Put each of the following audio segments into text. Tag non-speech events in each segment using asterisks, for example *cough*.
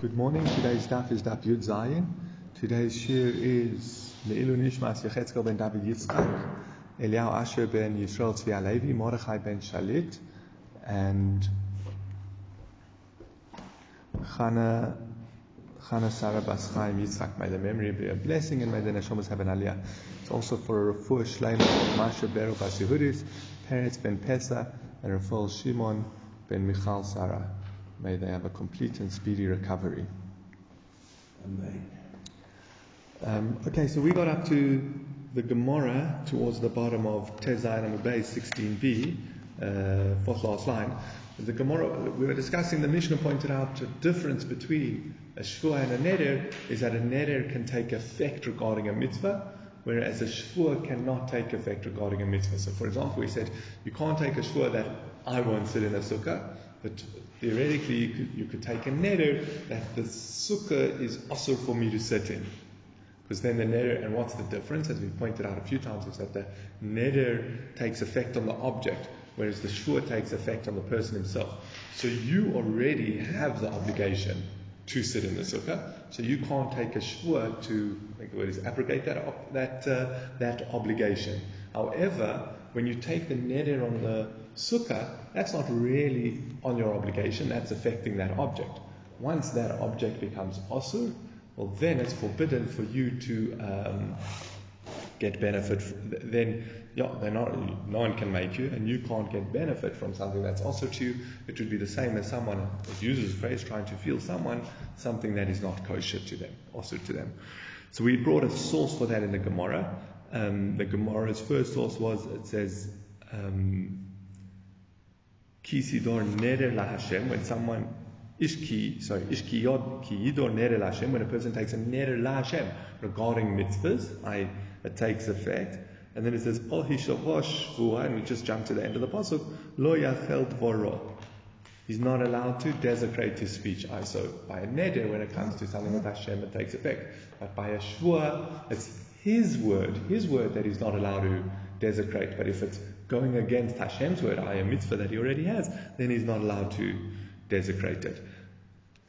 Good morning. Today's daf is daf Yud Zayin. Today's shiur is Le'ilu Nishmas Yechezkel ben David Yitzchak, Eliyahu Asher ben Yisrael Tzvi Alevi, Mordechai ben Shalit, and Chana Chana Sarah Bas Chaim Yitzchak. May the memory be a blessing and may the neshamas have an aliyah. It's also for refuah shleim Masha Beru Bas Yehudis, parents ben Pesa, and Rafal Shimon ben Michal Sarah. May they have a complete and speedy recovery. Amen. Um, okay, so we got up to the Gemara towards the bottom of Tezayin and Bay 16b, uh, fourth last line. The Gemara, we were discussing, the Mishnah pointed out the difference between a shvua and a neder is that a neder can take effect regarding a mitzvah, whereas a shvua cannot take effect regarding a mitzvah. So, for example, we said you can't take a shvua that I won't sit in a sukkah, but theoretically, you could, you could take a neder that the sukkah is also for me to sit in. Because then the neder, and what's the difference? As we pointed out a few times, is that the neder takes effect on the object, whereas the shvur takes effect on the person himself. So you already have the obligation to sit in the sukkah, so you can't take a shvur to, I think the word is abrogate that, that, uh, that obligation. However, when you take the neder on the sukkah, that's not really on your obligation, that's affecting that object. Once that object becomes osur, well, then it's forbidden for you to um, get benefit. Then, yeah, they're not, no one can make you, and you can't get benefit from something that's also to you. It would be the same as someone that uses phrase trying to feel someone something that is not kosher to them, also to them. So we brought a source for that in the Gemara. Um, the Gemara's first source was it says. Um, Kisidor neder la Hashem, when someone ishki, sorry, ishki yod ki yidor neder la Hashem, when a person takes a neder la Hashem regarding mitzvahs, I, it takes effect. And then it says, Oh hishavosh and we just jump to the end of the pasuk, lo yachel dvoro. He's not allowed to desecrate his speech. So by a neder, when it comes to something with Hashem, it takes effect. But by a shvua, it's his word, his word that he's not allowed to desecrate. But if it's going against Hashem's word, I a mitzvah that he already has, then he's not allowed to desecrate it.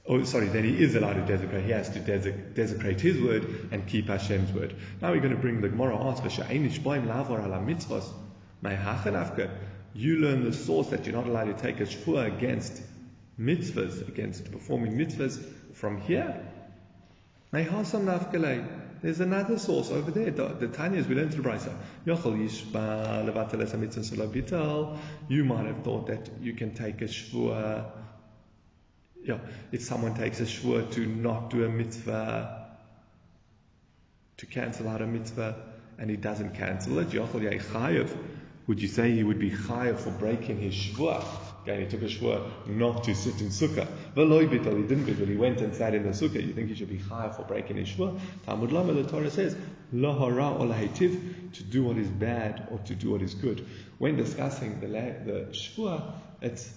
Oh, sorry, then he is allowed to desecrate. He has to desec- desecrate his word and keep Hashem's word. Now we're going to bring the Gemara answer. You learn the source that you're not allowed to take a shvua against mitzvahs, against performing mitzvahs from here. There's another source over there. The, the Tanyas we learned through Brisa. You might have thought that you can take a shvua. Yeah, if someone takes a shvua to not do a mitzvah, to cancel out a mitzvah, and he doesn't cancel it, would you say he would be chayav for breaking his shvua? Okay, he took a shvua not to sit in sukkah. Veloy bitel, he didn't bitel, he went and sat in the sukkah. You think he should be chayav for breaking his shvua? Talmud Lomar, the Torah says, lo hara or lahitiv, to do what is bad or to do what is good. When discussing the, the shvua, it's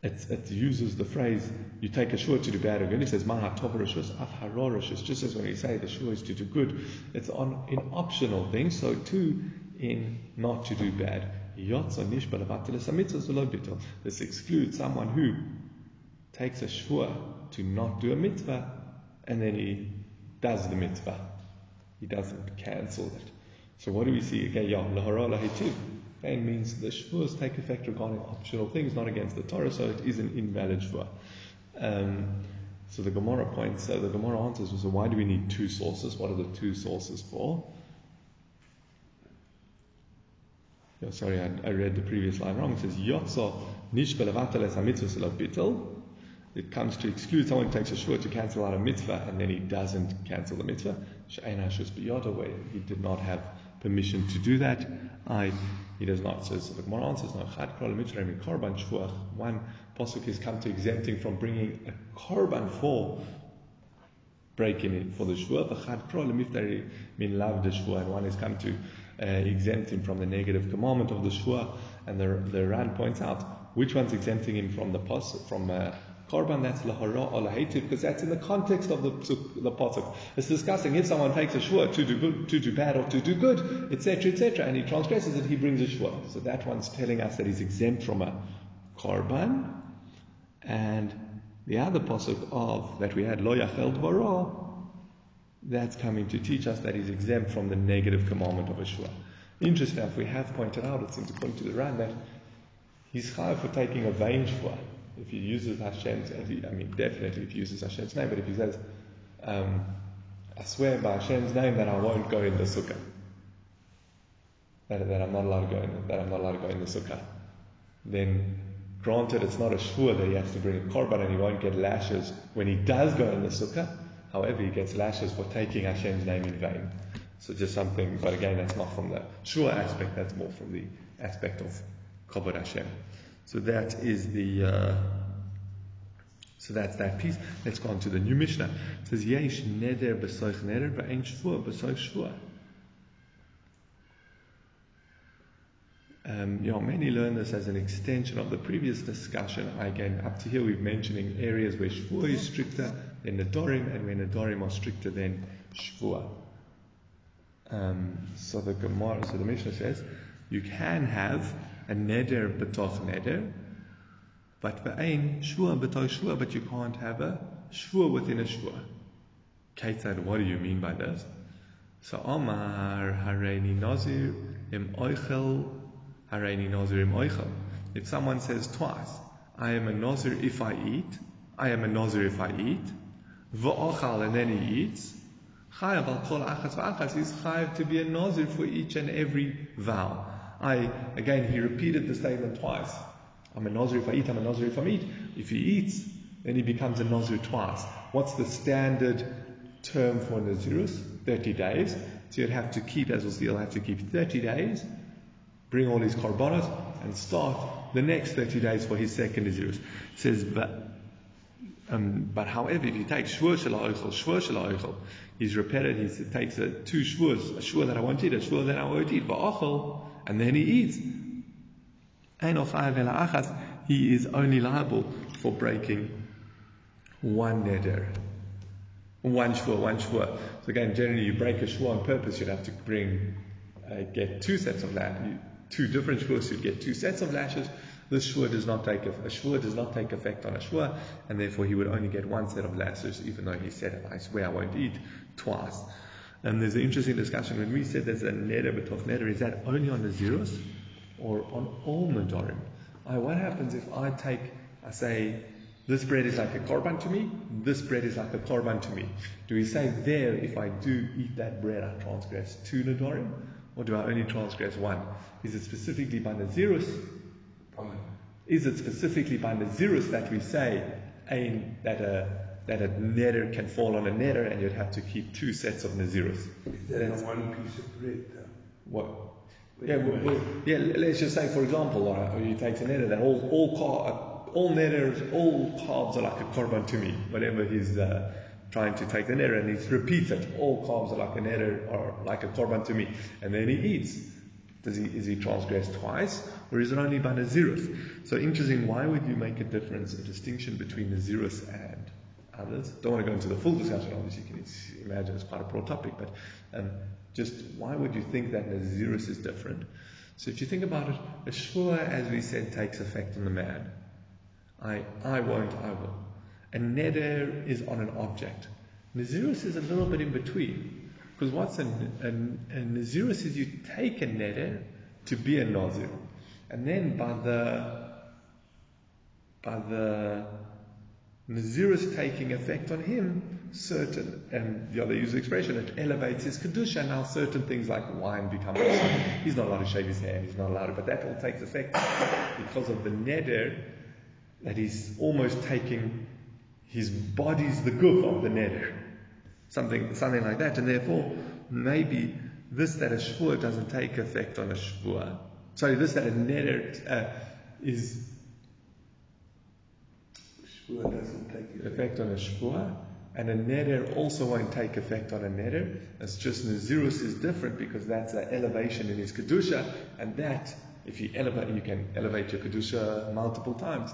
it, it, uses the phrase, you take a shua to do bad or good. It says, Maha rishus, af Just as when you say the shua is to do good, it's on in optional things. So too, in not to do bad. This excludes someone who takes a shvua to not do a mitzvah and then he does the mitzvah. He doesn't cancel it. So what do we see? Lahitiv. It means the shvuas take effect regarding optional things, not against the Torah, so it is an invalid shvua. Um, so the Gemara points, so the Gemara answers, so why do we need two sources? What are the two sources for? Yeah, sorry, I, I, read the previous line wrong. It says, Yotzo bitel. It comes to exclude someone who takes a shua to cancel out a mitzvah and then he doesn't cancel the mitzvah. where he did not have permission to do that. I, he does not. So the Gemara answers, no, korban shvuach. One posuk has come to exempt him from bringing a korban for breaking it for the shvuah. V'chad kro lemiftari min lav the shvuah. And one has come to uh, exempt him from the negative commandment of the shua. And the, the Ran points out which one's exempting him from the pos from uh, korban. That's lahara or lahativ because that's in the context of the the pasuk. It's discussing if someone takes a shua to do good, to do bad, or to do good, etc., etc., and he transgresses it, he brings a shua. So that one's telling us that he's exempt from a korban, and The other pasuk of that we had lo yachel that's coming to teach us that he's exempt from the negative commandment of a. Interesting enough, we have pointed out, it seems according to the Ran, that he's high for taking a vain shua. If he uses Hashem's, name, I mean, definitely if he uses Hashem's name, but if he says, um, I swear by Hashem's name that I won't go in the sukkah. That, that I'm not allowed to go in, that I'm not allowed to go in the sukkah. Then, granted, it's not a shua that he has to bring a korban and he won't get lashes when he does go in the sukkah. However, he gets lashes for taking Hashem's name in vain. So just something, but again, that's not from the shua aspect, that's more from the aspect of Kavod Hashem. So that is the, uh, so that's that piece. Let's go on to the new Mishnah. It says, Yesh neder b'soich neder, v'ein shvua shvua. Um, you know, many learn this as an extension of the previous discussion. Again, up to here we're mentioning areas where Shvua is stricter than Nadorim, and where Nadorim are stricter than Shvua. Um, so the Gemara, so the Mishnah says, you can have a neder betoch neder, but ve'ain shvua betoch shvua, but you can't have a shvua within a shvua. Kate said, what do you mean by this? So Omar Hareini Nazir im Oichel Oichel. If someone says twice, I am a Nazir if I eat, I am a Nazir if I eat, v'ochal and then he eats, chayav al kol achas v'achas, he's chayav to be a Nazir for each and every vow. I, again, he repeated the statement twice. I'm a Nazir if I eat, I'm a Nazir if I eat. If he eats, then he becomes a Nazir twice. What's the standard term for Nazirus? 30 days. So you'd have to keep, as we'll see, he'll have to keep 30 days, bring all his korbanos, and start the next 30 days for his second Nazirus. It says, but um, but however, if he takes shvur shela oichel, shvur shela he's repeated, he takes a, two shvurs, a shvur that I won't eat, a shvur that I won't eat, va'ochel, and then he eats. He is only liable for breaking one neder. One shvur, one shvur. So again, generally you break a shvur on purpose, you'd have to bring, uh, get two sets of lashes, two different shvurs, you'd get two sets of lashes. This shvur does not take, a, a shvur does not take effect on a shvur, and therefore he would only get one set of lashes, even though he said, I swear I won't eat twice. And there's an interesting discussion when we said there's a neder betoch neder, is that only on the zeros or on all nadorim? what happens if I take, I say, this bread is like a korban to me, this bread is like a korban to me? Do we say there, if I do eat that bread, I transgress two nadorim? Or do I only transgress one? Is it specifically by Nazirus? Is it specifically by Nazirus that we say ain, that a that a neder can fall on a neder and you'd have to keep two sets of Nazirus? Is that on one piece of bread? Though? What? Yeah, well, well, yeah. Let's just say, for example, uh, you take a neder that all all car, all neders, all carbs are like a korban to me. Whatever he's uh, trying to take the neder, and he repeats it. All carbs are like a neder, or like a korban to me, and then he eats. Does he is he transgressed twice, or is it only by Nazirus? So interesting. Why would you make a difference, a distinction between Nazirus and others? Don't want to go into the full discussion. Obviously, you can imagine it's quite a broad topic, but. Um, just why would you think that Nazirus is different? So if you think about it, a as we said, takes effect on the man. I, I won't, I will. A neder is on an object. Nazirus is a little bit in between. Because what's a, a, a Nazirus is you take a neder to be a Nazir. And then by the, by the Nazirus taking effect on him, certain, and the other use the expression, it elevates his kedusha. Now certain things like wine become. he's not allowed to shave his hair. He's not allowed to, but that all takes effect because of the neder that he's almost taking his body's the guf of the neder, something something like that, and therefore maybe this that a shvur doesn't take effect on a shvur. Sorry, this that a neder uh, is. Shvur doesn't take effect on a shvur and a neder also won't take effect on a neder. It's just Nazirus is different because that's an elevation in his Kedusha, and that, if you elevate, you can elevate your Kedusha multiple times.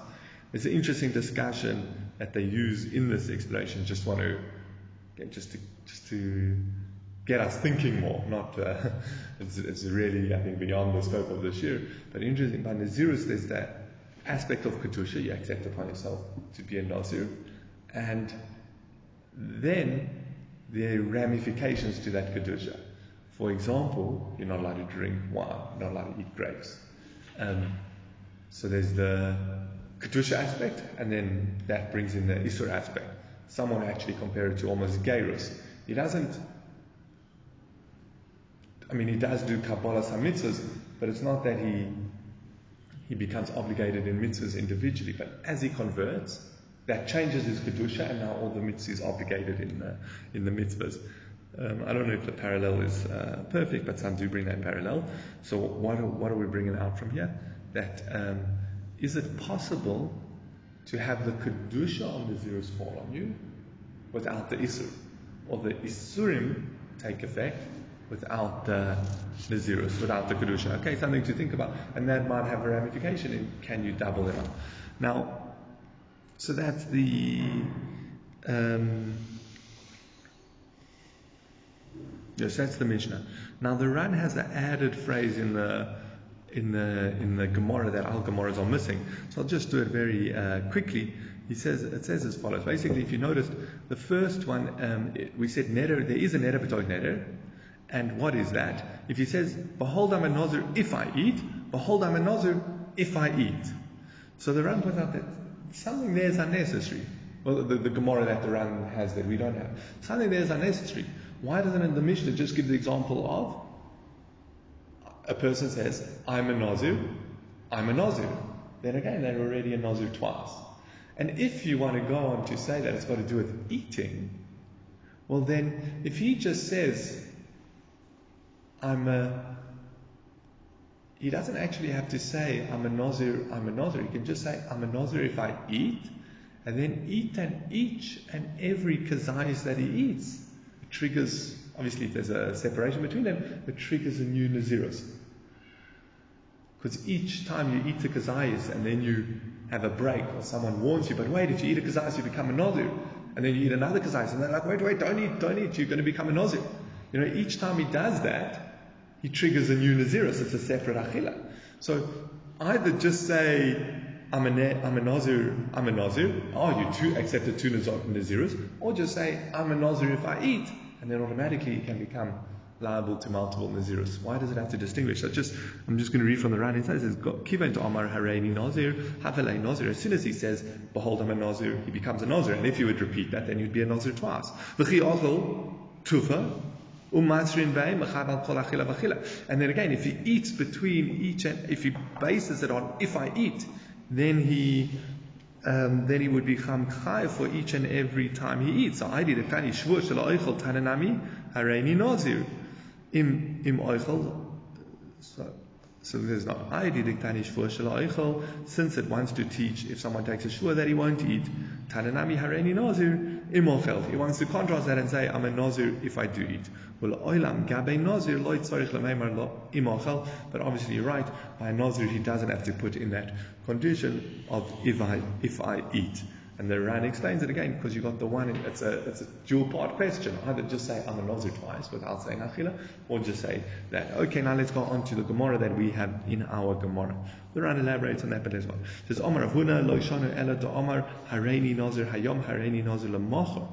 It's an interesting discussion that they use in this explanation. Just want to, just to, just to get us thinking more. Not, uh, *laughs* it's, it's, really, I think, beyond the scope of this year. But interesting, by Nazirus, there's that aspect of Kedusha you accept upon yourself to be a Nazir And then there are ramifications to that kedusha. For example, you're not allowed to drink wine, you're not allowed to eat grapes. Um, so there's the kedusha aspect, and then that brings in the isur aspect. Someone actually compared it to almost gerus. He doesn't. I mean, he does do kabbalah some mitzvahs, but it's not that he he becomes obligated in mitzvahs individually. But as he converts, that changes his kedusha, and now all the mitzvahs is obligated in the in the mitzvahs. Um, I don't know if the parallel is uh, perfect, but some do bring that in parallel. So what are, what are we bringing out from here? That um, is it possible to have the kedusha on the zeros fall on you without the isur, or the isurim take effect without the, zeros, without the kedusha? Okay, something to think about, and that might have a ramification in can you double it up? Now, so that's the um, yes, that's the Mishnah. Now the Ran has an added phrase in the in the in the Gemara that our Gemaras are missing. So I'll just do it very uh, quickly. He says it says as follows. Basically, if you noticed, the first one um, it, we said neder. There is a neder b'toy neder, and what is that? If he says, "Behold, I'm a nazir if I eat," "Behold, I'm a nazir if I eat." So the Ran points out that something there is unnecessary. Well, the, the Gemara that the Ran has that we don't have. Something there is unnecessary. Why doesn't the Mishnah just give the example of a person says, I'm a Nazir, I'm a Nazir. Then again, they're already a Nazir twice. And if you want to go on to say that it's got to do with eating, well then, if he just says, I'm a, he doesn't actually have to say, I'm a Nazir, I'm a Nazir. He can just say, I'm a Nazir if I eat, and then eat and each and every kazayis that he eats. Triggers, obviously, if there's a separation between them, it triggers a new Naziris. Because each time you eat a kazayis and then you have a break, or someone warns you, but wait, if you eat a kazayis, you become a Nazir. And then you eat another kazayis, and they're like, wait, wait, don't eat, don't eat, you're going to become a Nazir. You know, each time he does that, he triggers a new Nazirus. It's a separate achila. So either just say, I'm a, I'm a Nazir, I'm a Nazir. Oh, you two accepted two Nazirus. Or just say, I'm a Nazir if I eat. And then automatically it can become liable to multiple Nazirus. Why does it have to distinguish? So just, I'm just going to read from the Ran. It says, Kiva into Amar Hareini Nazir, Havelei Nazir. As soon as he says, Behold, I'm a Nazir, he becomes a Nazir. And if you would repeat that, then you'd be a Nazir twice. Tufa, and then again, if he eats between each and if he bases it on if I eat, then he um, then he would become chai for each and every time he eats. So I did a kani shvur shel oichel tananami hareini nazir im im oichel. So so there's no I kani shvur shel since it wants to teach if someone takes a shvur that he won't eat tananami hareini nazir im oichel. He wants to contrast that and say I'm a nazir if I do eat. Well Oilam Gabe Nazir Lloyd Sarich Lamemar Imofel, but obviously you're right, by Nazir he doesn't have to put in that condition of if I, if I eat. And the Ran explains it again because you got the one, it's a, it's a dual part question. Either just say I'm a Nazir twice without saying Achila, or just say that. Okay, now let's go on to the Gemara that we have in our Gemara. The Ran elaborates on that as well. It says, Omar Avuna, Lo Shanu Ela to Omar, Hareini Nazir Hayom, Hareini Nazir Lamachor.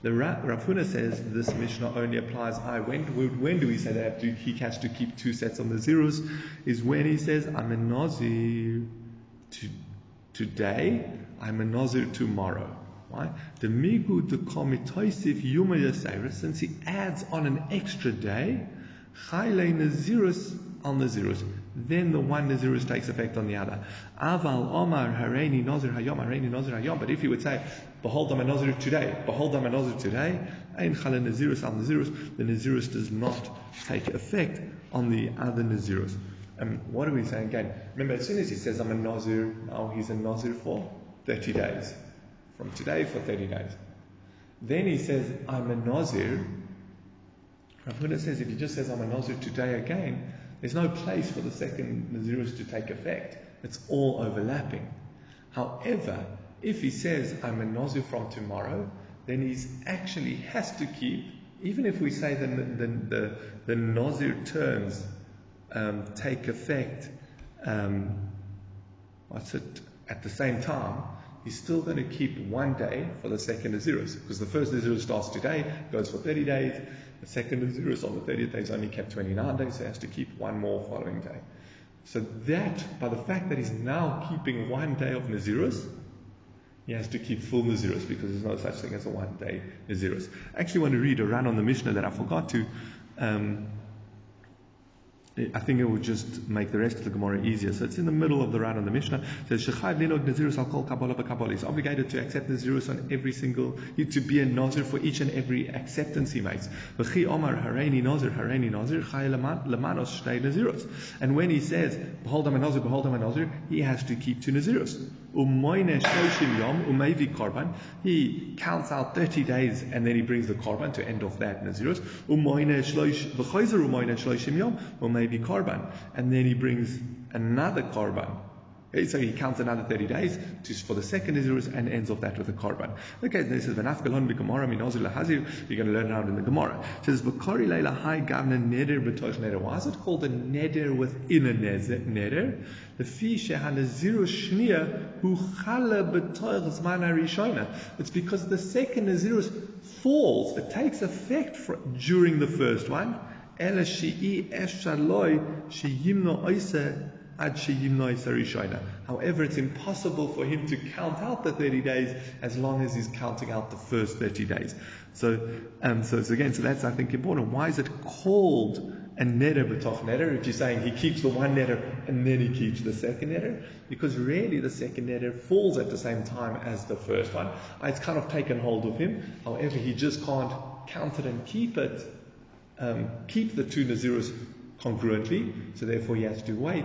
The Rav Huna says this Mishnah only applies I. When, when do we say that he has to keep two sets on the zeros? Is when he says, I'm a Nazir to, today, I'm a Nazir tomorrow. Why? The migu the komitoisif yuma since he adds on an extra day, chayle nazirus al nazirus. Then the one nazirus takes effect on the other. Aval omar hareini nazir hayom hareini nazir hayom. But if he would say, behold I'm a nazir today, behold I'm a nazir today, ein chala nazirus al nazirus, the nazirus does not take effect on the other nazirus. And what are we saying again? Remember, as soon as he says I'm a nazir, now he's a nazir for 30 days. From today for 30 days. Then he says, I'm a nazir. Rav Huna says, if he just says I'm a nazir today again, there's no place for the second nazirus to take effect. It's all overlapping. However, if he says I'm a nazir from tomorrow, then he actually has to keep, even if we say the, the, the, the nazir terms um, take effect, um, what's it, at the same time, he's still going to keep one day for the second Nazirus, because the first Nazirus starts today, goes for 30 days, the second Nazirus on the 30th day is only kept 29 days, so he has to keep one more following day. So that, by the fact that he's now keeping one day of Nazirus, he has to keep full Nazirus because there's no such thing as a one day Nazirus. I actually want to read a Ran on the Mishnah that I forgot to. Um, I think it would just make the rest of the Gemara easier. So it's in the middle of the Ran on the Mishnah. Says, Nazirus al kol Kabbalah He's obligated to accept Nazirus on every single, to be a Nazir for each and every acceptance he makes. V'chi Omar Hareini Nazir, Hareini Nazir, Chay Lamanos Shtei Nazirus. And when he says, Behold I'm a Nazir, behold I'm a Nazir, he has to keep two Nazirus. Umevi Korban. He counts out 30 days and then he brings the Korban to end off that Nazirus. V'chayzer Umoine Shloshim Yom, Umevi maybe korban, and then he brings another korban. So he counts another 30 days to, for the second Nazirus and ends off that with a korban. Okay, this is Vanafkalon Gemara Minozir Lahazir. You're going to learn out in the Gemara. It says, Vakari Leila Hai Gavna Neder Betoch Neder. Why is it called a Neder within a Neder? The Fi Shehanazir Shnia Hu Chala Betoch Zman Arishona. It's because the second Nazirus falls, it takes effect for, during the first one However, it's impossible for him to count out the 30 days as long as he's counting out the first 30 days. So, um, so, so again, so that's I think important. Why is it called a neder b'toch neder? If you're saying he keeps the one neder and then he keeps the second neder, because really the second neder falls at the same time as the first one. It's kind of taken hold of him. However, he just can't count it and keep it um, keep the two Nazirus congruently, so therefore he has to wait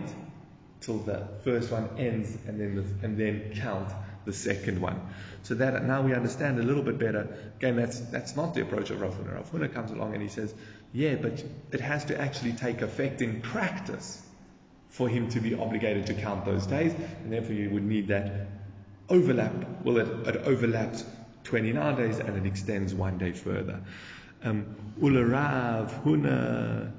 till the first one ends and then, the, and then count the second one. So that now we understand a little bit better. Again, that's, that's not the approach of Rav Huna. Rav Huna comes along and he says, yeah, but it has to actually take effect in practice for him to be obligated to count those days, and therefore you would need that overlap. Well, it, it overlaps 29 days and it extends one day further. Um, Ularav, Huna,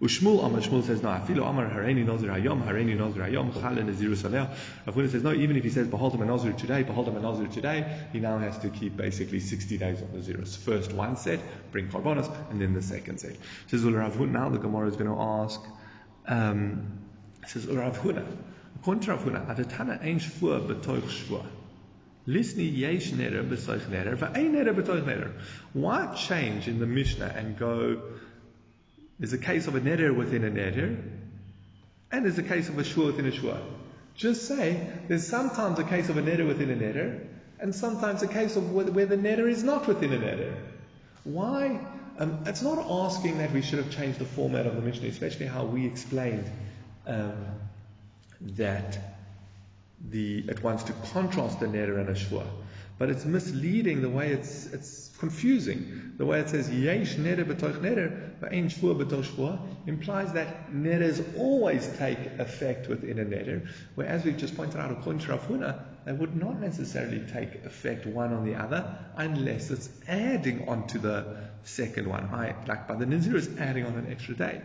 Ushmul Amar Shmuel says no. Afilu Amar Hareni Nazir Hayom Hareni Nazir Hayom Aleh. Rav Huna says no. Even if he says Behold him a Nazir today, behold him a Nazir today, he now has to keep basically 60 days of Nazirus. First one set, bring korbanos, and then the second set. Says Rav Huna. Now the Gemara is going to ask. Um, says Rav Huna. According to Rav Huna, Adatana Ein Shvua Betoich Shvua. Lisni yesh neder b'soich neder, v'ein neder b'toich neder. Why change in the Mishnah and go, there's a case of a neder within a neder, and there's a case of a shua within a shua. Just say, there's sometimes a case of a neder within a neder, and sometimes a case of where the neder is not within a neder. Why? Um, it's not asking that we should have changed the format of the Mishnah, especially how we explained um, that the, it wants to contrast the neder and a shvua. But it's misleading the way it's, it's confusing. The way it says, yesh neder b'toch neder, implies that neders always take effect within a neder, whereas we've just pointed out, according to Rav Huna, they would not necessarily take effect one on the other unless it's adding on to the second one. I, like by the Nazir is adding on an extra day.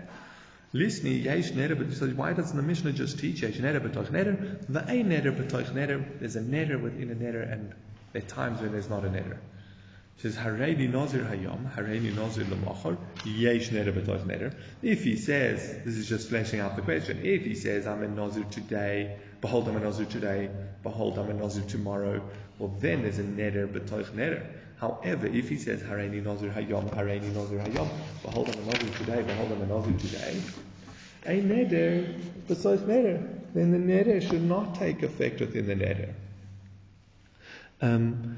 Lisni, yesh neder, so why doesn't the Mishnah just teach yesh neder b'toich neder? V'ain neder b'toich neder. There's a neder within a neder, and there are times when there's not a neder. It says hareini nazir hayom, hareini nazir lemachar, yesh neder b'toich neder. If he says, this is just fleshing out the question. If he says, I'm a nazir today, behold, I'm a nazir today, behold, I'm a nazir tomorrow, well, then there's a neder b'toich neder. However, if he says Hareini Nazir Hayom, Hareini Nazir Hayom, behold I'm a Nazir today, behold I'm a Nazir today, a neder besides neder, then the neder should not take effect within the neder. Um,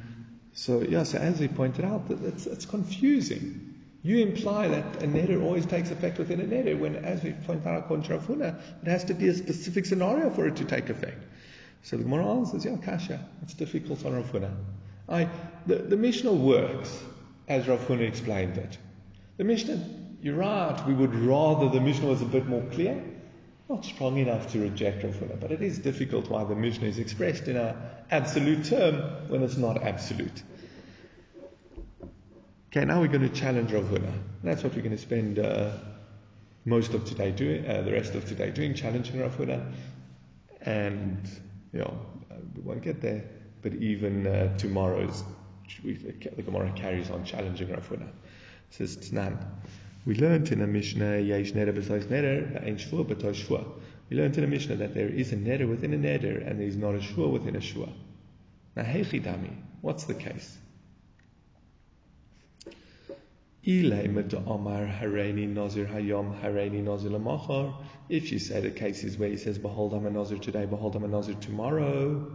so yeah, so as we pointed out, it's, it's confusing. You imply that a neder always takes effect within a neder, when, as we pointed out, Huna, it has to be a specific scenario for it to take effect. So the Gemara answers, yeah, kasha, it's difficult on Huna. I, the, the Mishnah works as Rav Huna explained it. The Mishnah, you're right, we would rather the Mishnah was a bit more clear. Not strong enough to reject Rav but it is difficult why the Mishnah is expressed in an absolute term when it's not absolute. Okay, now we're going to challenge Rav. That's what we're going to spend uh, most of today doing, uh, the rest of today doing, challenging Rav. And, you know, we won't get there but even uh, tomorrow's, the Gemara carries on challenging Rav Huna. Says Tnan. We learned in the Mishnah, Neder Neder. We learned in the Mishnah that there is a Neder within a Neder, and there is not a Shvua within a Shvua. Now, Heichidami, what's the case? If you say the case is where he says, Behold, I'm a Nazir today, behold, I'm a Nazir tomorrow,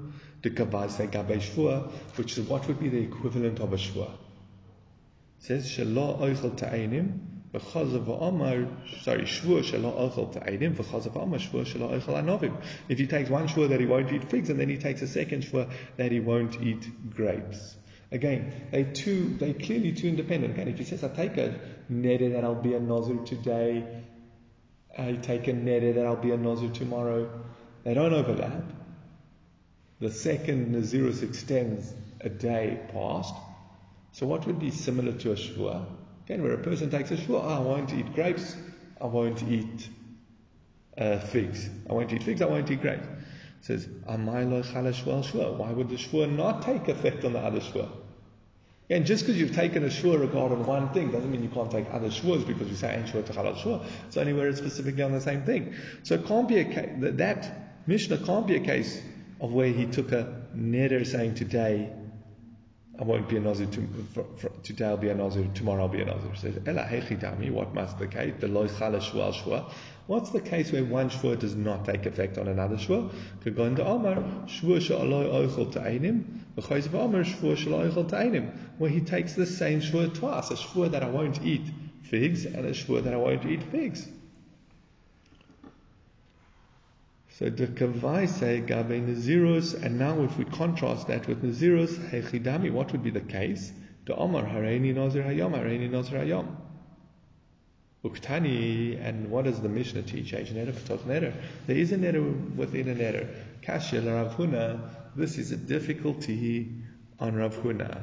which is what would be the equivalent of a Shvua. It says, Shelo Oichel Ta'ainim, sorry, Anovim. If he takes one Shvua that he won't eat figs, and then he takes a second Shvua that he won't eat grapes. Again, they two, they clearly two independent. Again, if he says, I take a neder that I'll be a Nazir today, uh, I take a neder that I'll be a Nazir tomorrow, they don't overlap. The second Nazirus extends a day past. So what would be similar to a Shvua? Again, where a person takes a Shvua, oh, I won't eat grapes, I won't eat uh, figs. I won't eat figs, I won't eat grapes says, Chalashwal Shua. Why would the Shua not take effect on the other Shua? And just because you've taken a Shua regarding one thing doesn't mean you can't take other Shuas because you say Ein Shua to Chalal Shua. It's only where it's specifically on the same thing. So it can't be a case, that, that Mishnah can't be a case of where he took a neder saying today I won't be a Nazir to, today I'll be a Nazir, tomorrow I'll be a Nazir. Says, Ela hechidami, what must the case? The loy chalash shua What's the case where one shua does not take effect on another shua? Kagon de Amar, shua sha'aloi oichel ta'ainim, v'chayz of Amar, shua sha'aloi ta'ainim, where he takes the same shua twice, a shua that I won't eat figs and a shua that I won't eat figs. So the kavai say gabe nazirus, and now if we contrast that with nazirus, hechidami, what would be the case? The Amar hareini nazir hayom, hareini nazir hayom. Uktani, and what does the Mishnah teach? There is a neder within a neder. Kashya Rav Huna, this is a difficulty on Rav Huna.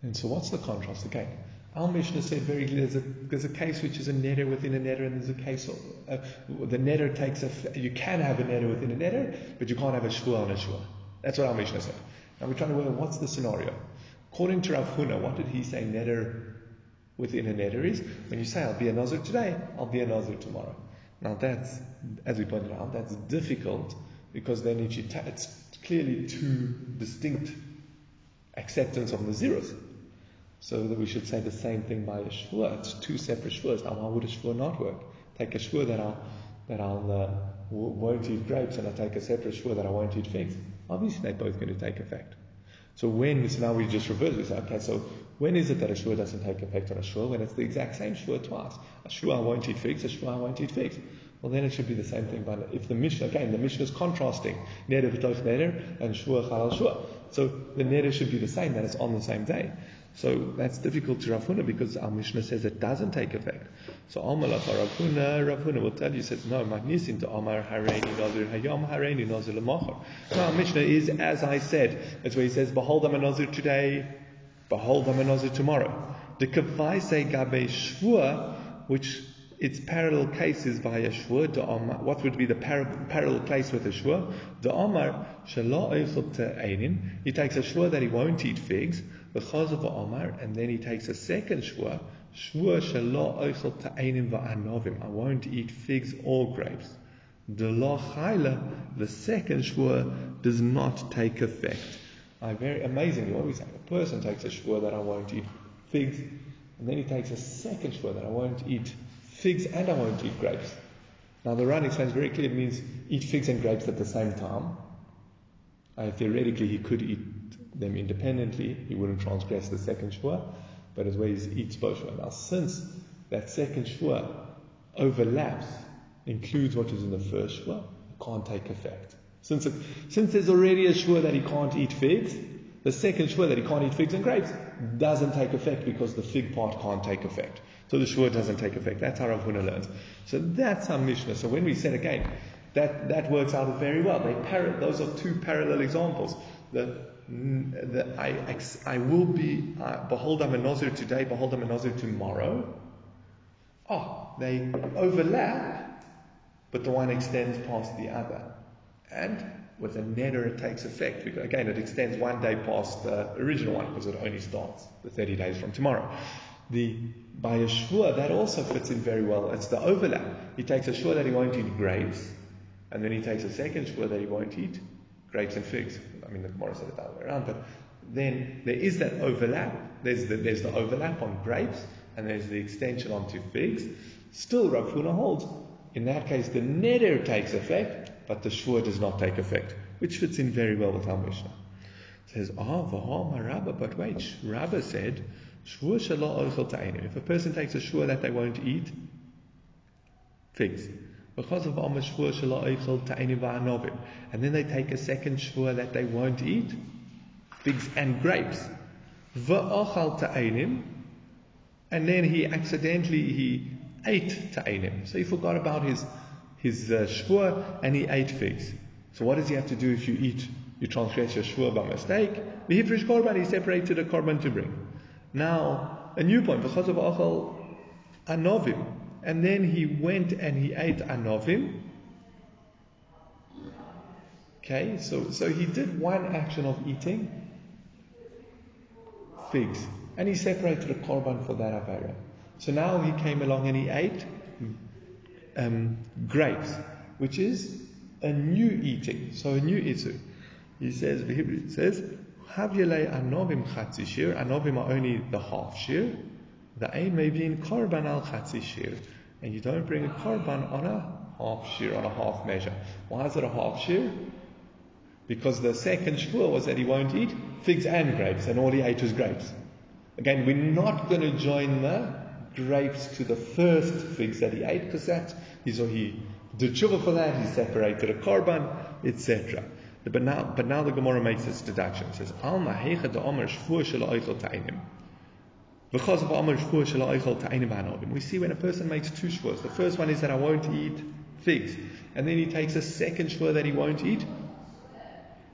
And so what's the contrast? Again, our Mishnah said very clearly there's a, there's a case which is a neder within a neder, and there's a case of, uh, the neder takes a, you can have a neder within a neder, but you can't have a shua on a shua. That's what our Mishnah said. Now we're trying to work out what's the scenario. According to Rav Huna, what did he say neder within a neder is? When you say, I'll be a Nazir today, I'll be a Nazir tomorrow. Now that's, as we pointed out, that's difficult because then it's clearly two distinct acceptance of Naziros. So that we should say the same thing by a shvur. It's two separate shvurs. Now why would a shvur not work? Take a shvur that I'll, that I'll, uh, won't eat grapes and I take a separate shvur that I won't eat figs. Obviously they're both going to take effect. So when, so now we just reverse, say, okay, so when is it that a shua doesn't take effect on a shua? When it's the exact same shua twice. A shua won't eat figs, a shua won't eat figs. Well, then it should be the same thing. But if the Mishnah, again, the Mishnah is contrasting neder v'toch neder and shua chalal shua. So the neder should be the same, that it's on the same day. So that's difficult to Rav because our Mishnah says it doesn't take effect. So Amalach Rav Huna, will tell you, says, no, Magnisim to Amar Hareini Nazir Hayom Hareini Nazir Lamachar. So our Mishnah is, as I said, that's where he says, Behold, I'm a Nazir today, behold, I'm a Nazir tomorrow. The Kavaise Gabe Shvua, which its parallel case is by a shvur. What would be the par- parallel case with a shvur? The Omar Shalom He takes a shvur that he won't eat figs. V'chazav Omar, and then he takes a second shvua, shvua shelo oichel ta'enim va'anovim. I won't eat figs or grapes. The lo the second shvua does not take effect. I very amazingly, we say, a person takes a shvua that I won't eat figs, and then he takes a second shvua that I won't eat figs and I won't eat grapes. Now the Ran explains very clearly it means eat figs and grapes at the same time. Uh, theoretically, he could eat them independently, he wouldn't transgress the second shvua, but well as eats both shvua. Now, since that second shvua overlaps, includes what is in the first shvua, it can't take effect. Since, it, since there's already a shvua that he can't eat figs, the second shvua that he can't eat figs and grapes doesn't take effect because the fig part can't take effect. So the shvua doesn't take effect. That's how Rav Huna learns. So that's our Mishnah. So when we said again, that, that works out very well. They par- those are two parallel examples. The that I, I will be, uh, behold, I'm a Nazir today, behold, I'm a Nazir tomorrow. Oh, they overlap, but the one extends past the other. And with a neder it takes effect. Because, again, it extends one day past the original one because it only starts the 30 days from tomorrow. The by a shvur, that also fits in very well. It's the overlap. He takes a shvur that he won't eat grapes, and then he takes a second shvur that he won't eat grapes and figs. I mean, the Gemara said it the other way around, but then there is that overlap. There's the, there's the overlap on grapes, and there's the extension onto figs. Still, Rav Huna holds, in that case, the neder takes effect, but the shvur does not take effect, which fits in very well with our Mishnah. It says, ah, oh, my Rabba, but wait, Rabba said, shvur shala ochel ta'enim. If a person takes a shvur that they won't eat figs, because of Amr shvur ochel ta'enim va'anovim, and then they take a second shvur that they won't eat figs and grapes, va'achal ta'enim, and then he accidentally he ate ta'enim. So he forgot about his his uh, and he ate figs. So what does he have to do if you eat, you transgress your shvur by mistake? The V'hifrish korban, he separated a korban to bring. Now, a new point, because of achal anovim. And then he went and he ate anovim. Okay, so, so he did one action of eating figs. And he separated a korban for that avera. So now he came along and he ate um, grapes, which is a new eating. So a new itzu. He says, the Hebrew says, Havyale anovim chatzishir. Anovim are only the half shiur. The aim may be in korban al chatzi shir. And you don't bring a korban on a half shiur, on a half measure. Why is it a half shiur? Because the second shvur was that he won't eat figs and grapes, and all he ate was grapes. Again, we're not going to join the grapes to the first figs that he ate, because that or he did tshuva for that, he separated a korban, etc. But now, but now the Gemara makes this deduction. It says, Al mahecha de omer shvur shel oichel ta'inim. Because of. We see when a person makes two shvurs. The first one is that I won't eat figs. And then he takes a second shvur that he won't eat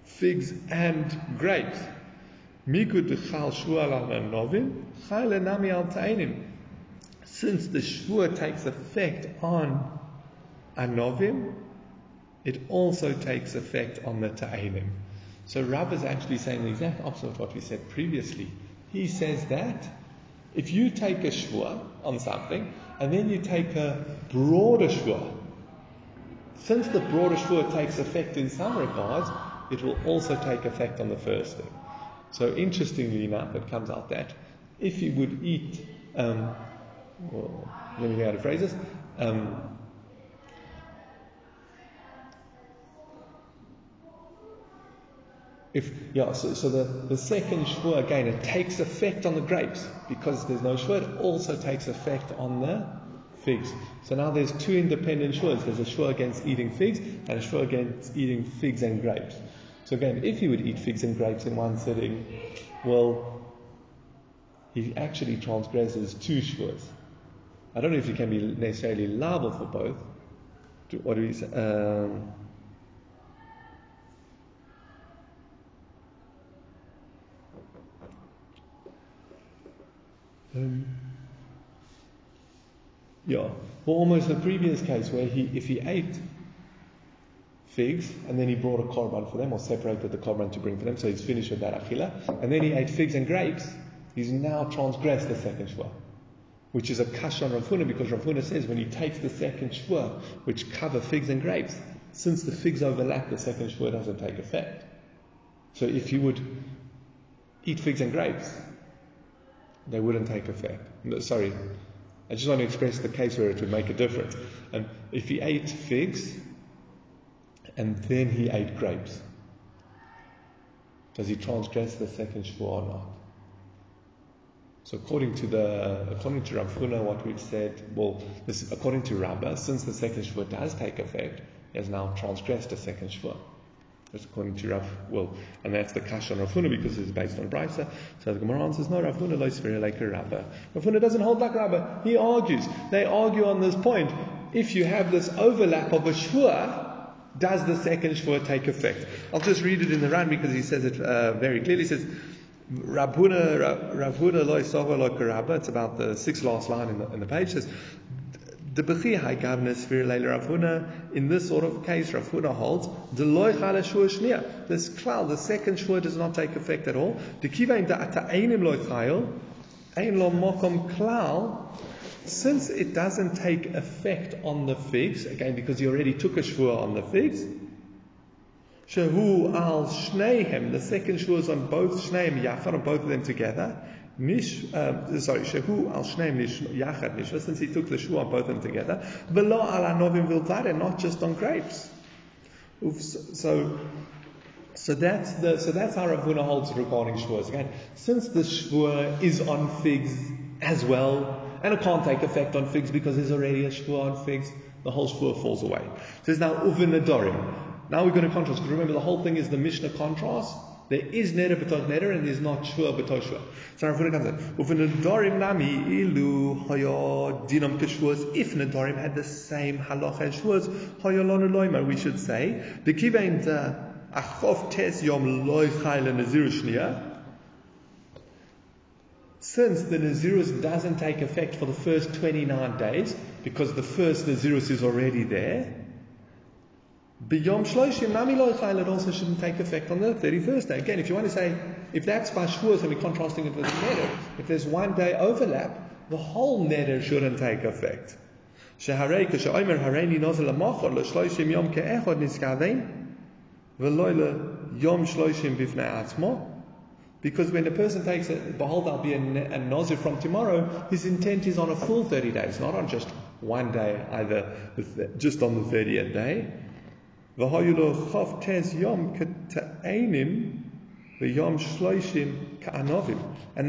figs and grapes. Since the shvur takes effect on anovim, it also takes effect on the ta'inim. So Rav is actually saying the exact opposite of what we said previously. He says that if you take a shvur on something and then you take a broader shvur, since the broader shvur takes effect in some regards, it will also take effect on the first thing. So interestingly enough, it comes out that if you would eat, um, well, let me know how to phrase this. Um, if yeah, so, so the, the second shvur again it takes effect on the grapes because there's no shvur. It also takes effect on the figs. So now there's two independent shvurs. There's a shvur against eating figs and a shvur against eating figs and grapes. So again, if he would eat figs and grapes in one sitting, well, he actually transgresses two shvurs. I don't know if he can be necessarily liable for both. What do we say? Um, Um, yeah, for almost the previous case where he, if he ate figs and then he brought a korban for them or separated the korban to bring for them, so he's finished with that achila, and then he ate figs and grapes, he's now transgressed the second shvur, which is a kash on Rav Huna because Rav Huna says when he takes the second shvur, which cover figs and grapes, since the figs overlap, the second shvur doesn't take effect. So if you would eat figs and grapes, they wouldn't take effect. Sorry, I just want to express the case where it would make a difference. And if he ate figs and then he ate grapes, does he transgress the second shvur or not? So according to the according to Rav what we've said, well, this, according to Rabbah, since the second shvur does take effect, he has now transgressed the second shvur. That's according to Rav, well, and that's the Kash on Rav Huna because it's based on Brisa. So the Gemara answers, no, Rav Huna lois like a Rabbah. Rav Huna doesn't hold like Rabbah. He argues. They argue on this point. If you have this overlap of a shvur, does the second shvur take effect? I'll just read it in the Ran because he says it uh, very clearly. He says, Rav Huna lois like a Rabbah. It's about the sixth last line in the, in the page. It says, The Bechi Hai Gavna Sphere Leila Rav in this sort of case, Rav Huna holds, the Loi Chala Shua. This cloud, the second Shua does not take effect at all. The Kivaim Da Ata'ainim Loi Chayil, Ein Lo Mokom Klal, since it doesn't take effect on the figs, again because he already took a Shua on the figs, Shehu al Shnehem, the second Shua is on both Shnehem Yachar, on both of them together. Nish, um, sorry, Shehu al Shneim Nish Yachad Nishva, since he took the Shua on both of them together. Velo al Anovim Vilvare, not just on grapes. So, so that's the so that's how Rav Huna holds regarding Shavuos. Again, since the Shavuot is on figs as well, and it can't take effect on figs because there's already a Shavuot on figs, the whole Shavuot falls away. So it's now Uvin Adorim. Now we're going to contrast. Because remember, the whole thing is the Mishnah contrast. There is neder b'toch neder, and there's not shua b'toch shua. So Rav Huna comes in. Uvin Adorim nami ilu haya dinam keshuas. If Nadarim had the same halacha as shuas, haya lonu loimer, we should say. The kivein achov tes yom loy chayla nazir. Since the Nazirus doesn't take effect for the first 29 days, because the first Nazirus is already there, B'yom shloshim nami loy chayla, it also shouldn't take effect on the 31st day. Again, if you want to say, if that's by Shavuos and we're contrasting it with the neder, if there's one day overlap, the whole neder shouldn't take effect. שהרי כשאומר הריני נוזל למחר לשלושים יום כאחד נזכרים ולא ליום שלושים בפני עצמו because when a person takes it, behold, I'll be a, a nazir from tomorrow, his intent is on a full 30 days, not on just one day, either just on the 30th day. And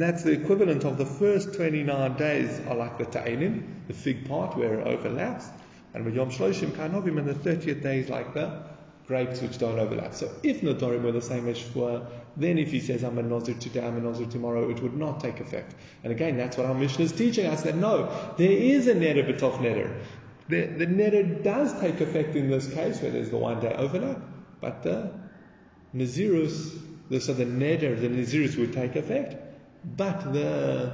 that's the equivalent of the first 29 days are like the ta'anim, the fig part where it overlaps, and the yom shloshim ka'anovim, and the 30th day is like the grapes which don't overlap. So if Nadorim were the same as Shvuah, then if he says I'm a Nazir today, I'm a Nazir tomorrow, it would not take effect. And again, that's what our Mishnah is teaching us that no, there is a neder b'toch neder. The, the neder does take effect in this case, where there's the one day overlap, but the Nazirus, the, so the neder, the Nazirus would take effect, but the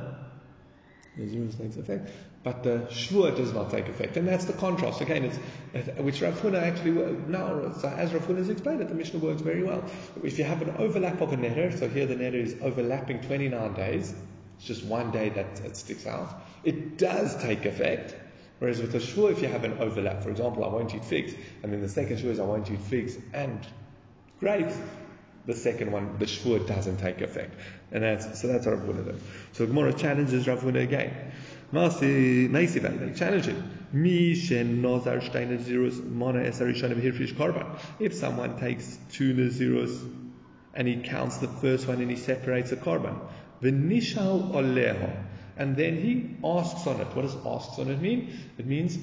Nazirus takes effect, but the Shvuah does not take effect. And that's the contrast. Again, it's, which Rav actually, now, so as Rav Huna has explained it, the Mishnah works very well. If you have an overlap of a neder, so here the neder is overlapping 29 days, it's just one day that it sticks out, it does take effect. Whereas with a shvuah, if you have an overlap, for example, I won't eat figs, and then the second shvuah is I won't eat figs and grapes, the second one, the shvuah doesn't take effect. And that's, so that's Rav Huna does. So the Gemara challenges Rav Huna again. Masi, Maisi they challenge him. If someone takes two nazirus and he counts the first one and he separates a karban, v'nishal oleho, and then he asks on it. What does asks on it mean? It means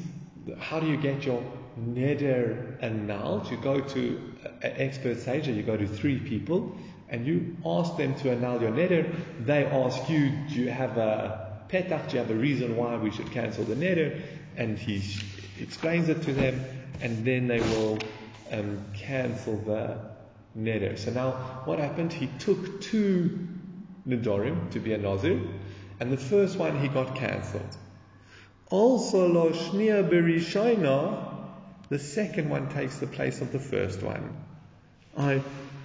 how do you get your neder annulled? You go to an expert sage, you go to three people, and you ask them to annul your neder. They ask you, do you have a petach? Do you have a reason why we should cancel the neder? And he explains it to them, and then they will um, cancel the neder. So now, what happened? He took two nedorim to be a nazir, and the first one he got cancelled. Also, lo shnia berishayna, the second one takes the place of the first one. I,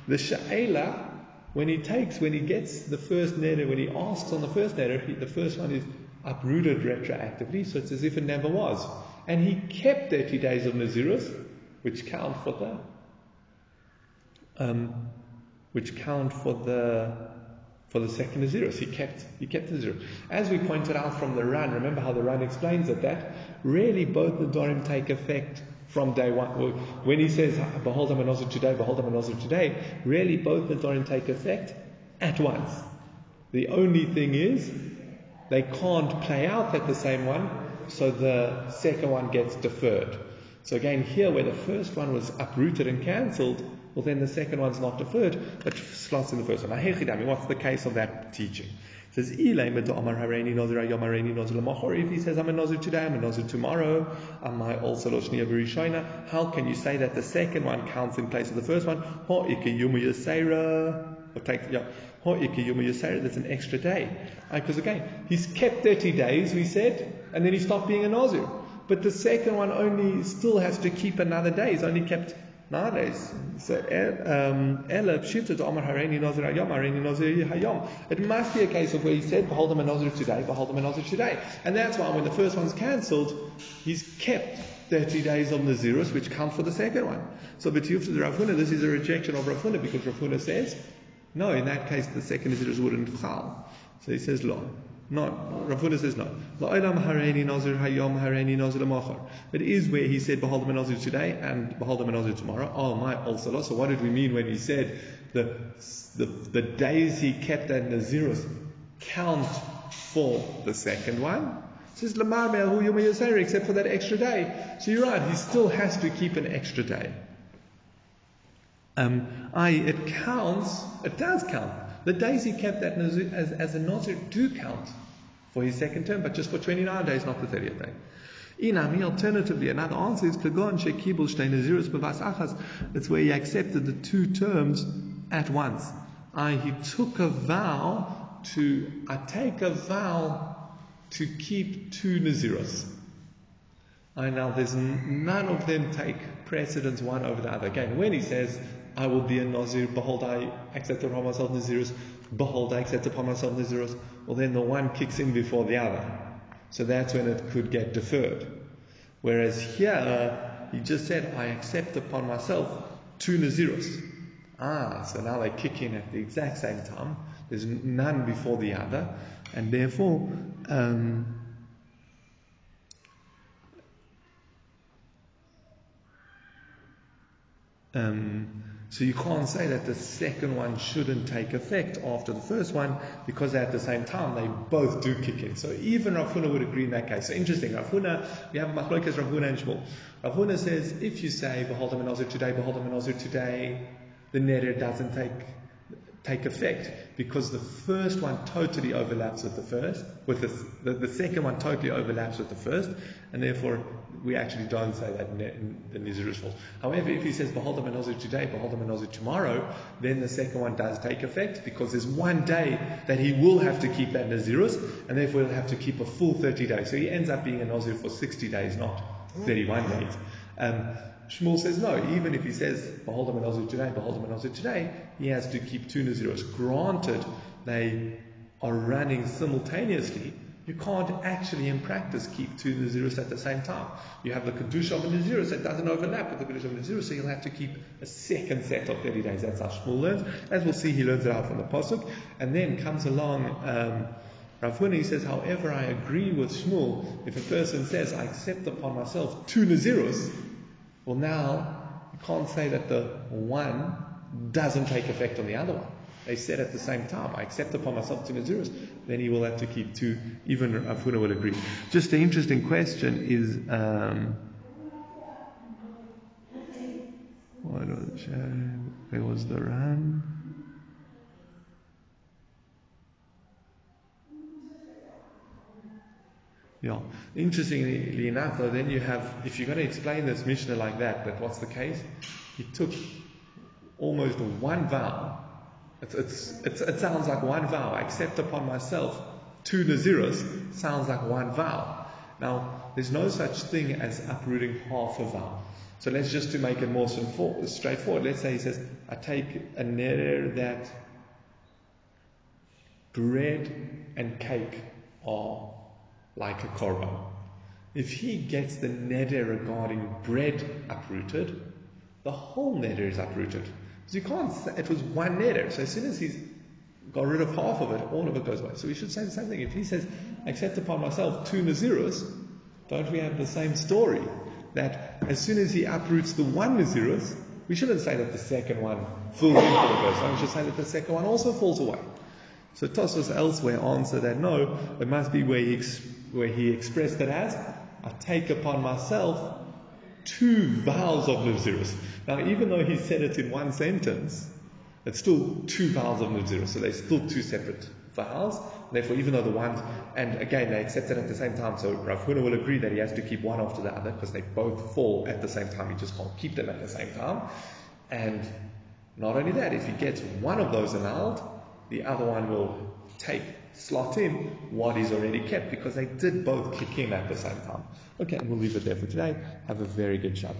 the sha'ela, when he takes, when he gets the first neder, when he asks on the first neder, he, the first one is uprooted retroactively, so it's as if it never was. And he kept 30 days of Nazirus, which count for the, um, which count for the, for the second Nazirus. He kept, he kept the zero. As we pointed out from the Ran, remember how the run explains it, that really both the Dorim take effect from day one. When he says, Behold, I'm a Nazir today, behold, I'm a Nazir today, really both the Dorim take effect at once. The only thing is, they can't play out at the same one, so the second one gets deferred. So again, here where the first one was uprooted and cancelled, well then the second one's not deferred, but slots in the first one. What's the case of that teaching? It says, if he says, I'm a Nazir today, I'm a Nazir tomorrow, am I also Loshnia Berishona? How can you say that the second one counts in place of the first one? Or take, yeah, that's an extra day. Uh, because again, he's kept 30 days, we said, and then he stopped being a Nazir. But the second one only still has to keep another day. He's only kept So, um, Elab shifted to Omar Hareni Nozirayam Araini Nozihayom. it must be a case of where he said, behold him a Nazir today, behold him a Nazir today. And that's why when the first one's cancelled, he's kept 30 days of Nazirus, which count for the second one. So, but you the Rav Huna, this is a rejection of Rav Huna because Rav Huna says, no, in that case, the second Nazirus wouldn't chal. So he says, lo. No, Rav says no. It is where he said, Behold the today and Behold the tomorrow. Oh, my also. So what did we mean when he said the, the, the days he kept at Nazirus count for the second one? It says, except for that extra day. So you're right, he still has to keep an extra day. Um, I, it counts, it does count the days he kept that as, as a Nazir do count for his second term, but just for 29 days, not the 30th day. Inami, alternatively, another answer is Plagon Shekibul Nazirus Bavas Achas. That's where he accepted the two terms at once. I, he took a vow to, I take a vow to keep two Nazirus. I now there's none of them take precedence one over the other. Again, when he says I will be a Nazir. Behold, I accept upon myself Nazirus. Behold, I accept upon myself Nazirus. Well, then the one kicks in before the other. So that's when it could get deferred. Whereas here, he just said, I accept upon myself two Nazirus. Ah, so now they kick in at the exact same time. There's none before the other. And therefore, um, um, so you can't say that the second one shouldn't take effect after the first one because at the same time they both do kick in. So even Rav Huna would agree in that case. So interesting, Rav Huna, we have Machlokas Rav Huna and Shmuel. Rav Huna says if you say Behold a Nazir today, Behold a Nazir today, the neder doesn't take take effect because the first one totally overlaps with the first, with the, the, the second one totally overlaps with the first, and therefore we actually don't say that in the falls. However, if he says Behold the Nazir today, Behold the Nazir tomorrow, then the second one does take effect because there's one day that he will have to keep that Nazirus, and therefore he'll have to keep a full 30 days. So he ends up being a Nazir for 60 days, not 31 days. Um, Shmuel says no, even if he says, Behold Nazir today, behold Nazir today, he has to keep two Naziros. Granted, they are running simultaneously, you can't actually in practice keep two Naziros at the same time. You have the Kedusha of a Naziros that doesn't overlap with the Kedusha of a Naziros, so you'll have to keep a second set of 30 days. That's how Shmuel learns. As we'll see, he learns it out from the Pasuk. And then comes along um, Rav Huna, he says, however, I agree with Shmuel, if a person says, I accept upon myself two Naziros, well, now you can't say that the one doesn't take effect on the other one. They said at the same time, I accept upon myself two Nazirus, then he will have to keep two. Even Afuna will agree. Just an interesting question is, um, what was, where was the Ran? Yeah. Interestingly enough, though, then you have, if you're going to explain this Mishnah like that, but what's the case? He took almost one vow. It's, it's, it's, it sounds like one vow. I accept upon myself two Naziros sounds like one vow. Now, there's no such thing as uprooting half a vow. So let's just to make it more straightforward. Let's say he says, I take a neder that bread and cake are like a korban. If he gets the neder regarding bread uprooted, the whole neder is uprooted. Because you can't say it was one neder. So as soon as he's got rid of half of it, all of it goes away. So we should say the same thing. If he says, accept upon myself two Nazirus, don't we have the same story? That as soon as he uproots the one Nazirus, we shouldn't say that the second one falls into the We should say that the second one also falls away. So Tosfos elsewhere answer that no, it must be where he, where he expressed it as, I take upon myself two vows of Nazirus. Now, even though he said it in one sentence, it's still two vows of Nazirus. So they're still two separate vows. Therefore, even though the ones, and again, they accept it at the same time. So Rav Huna will agree that he has to keep one after the other because they both fall at the same time. He just can't keep them at the same time. And not only that, if he gets one of those annulled, the other one will take slot in what is already kept because they did both kick in at the same time. Okay, we'll leave it there for today. Have a very good Shabbos.